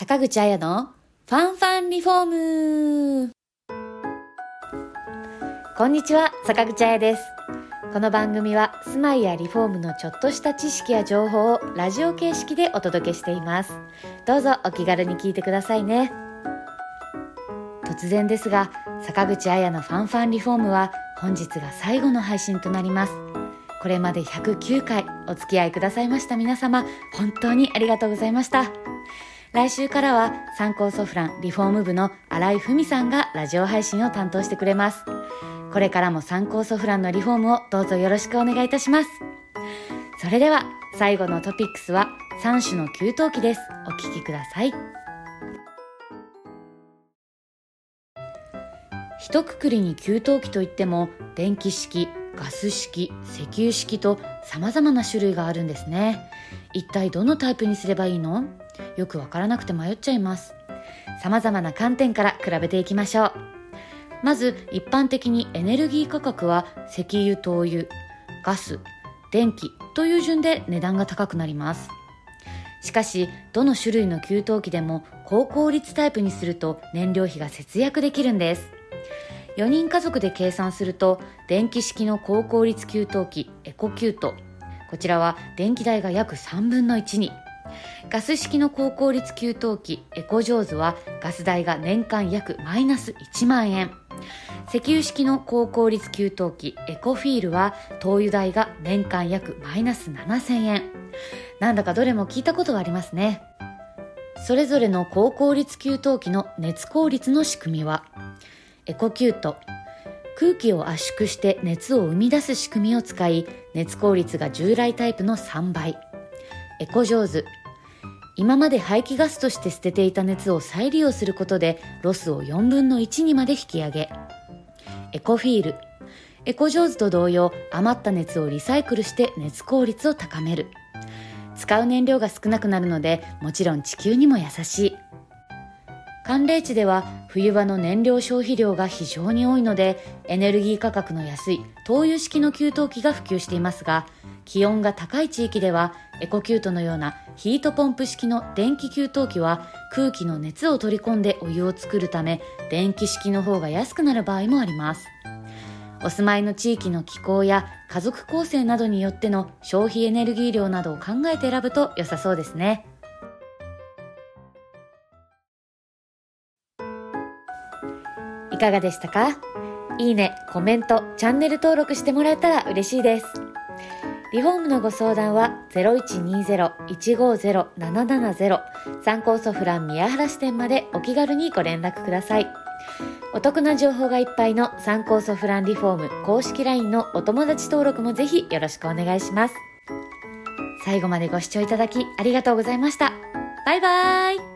坂口彩のファンファンリフォームこんにちは、坂口彩です。この番組は住まいやリフォームのちょっとした知識や情報をラジオ形式でお届けしています。どうぞお気軽に聞いてくださいね。突然ですが、坂口彩のファンファンリフォームは本日が最後の配信となります。これまで109回お付き合いくださいました皆様、本当にありがとうございました。来週からは参考ソフランリフォーム部の新井文さんがラジオ配信を担当してくれます。これからも参考ソフランのリフォームをどうぞよろしくお願いいたします。それでは最後のトピックスは3種の給湯器です。お聞きください。一括りに給湯器といっても電気式、ガス式、石油式と様々な種類があるんですね。一体どのタイプにすればいいの？よくわからなくて迷っちゃいます。様々な観点から比べていきましょう。まず一般的にエネルギー価格は石油灯油、ガス、電気という順で値段が高くなります。しかし、どの種類の給湯器でも高効率タイプにすると燃料費が節約できるんです。4人家族で計算すると、電気式の高効率給湯器エコキュート。こちらは電気代が約3分の1に。ガス式の高効率給湯器エコジョーズはガス代が年間約マイナス1万円。石油式の高効率給湯器エコフィールは灯油代が年間約マイナス7000円。なんだかどれも聞いたことがありますね。それぞれの高効率給湯器の熱効率の仕組みは、エコキュート、空気を圧縮して熱を生み出す仕組みを使い、熱効率が従来タイプの3倍。エコジョーズ、今まで排気ガスとして捨てていた熱を再利用することでロスを4分の1にまで引き上げ。エコフィール。エコジョーズと同様余った熱をリサイクルして熱効率を高める。使う燃料が少なくなるのでもちろん地球にも優しい。寒冷地では冬場の燃料消費量が非常に多いのでエネルギー価格の安い灯油式の給湯器が普及していますが気温が高い地域ではエコキュートのようなヒートポンプ式の電気給湯器は空気の熱を取り込んでお湯を作るため電気式の方が安くなる場合もあります。お住まいの地域の気候や家族構成などによっての消費エネルギー量などを考えて選ぶと良さそうですね。かがでしたか？いいね、コメント、チャンネル登録してもらえたら嬉しいです。リフォームのご相談は0120-150-770参考ソフラン宮原支店までお気軽にご連絡ください。お得な情報がいっぱいの参考ソフランリフォーム公式 LINE のお友達登録もぜひよろしくお願いします。最後までご視聴いただきありがとうございました。バイバーイ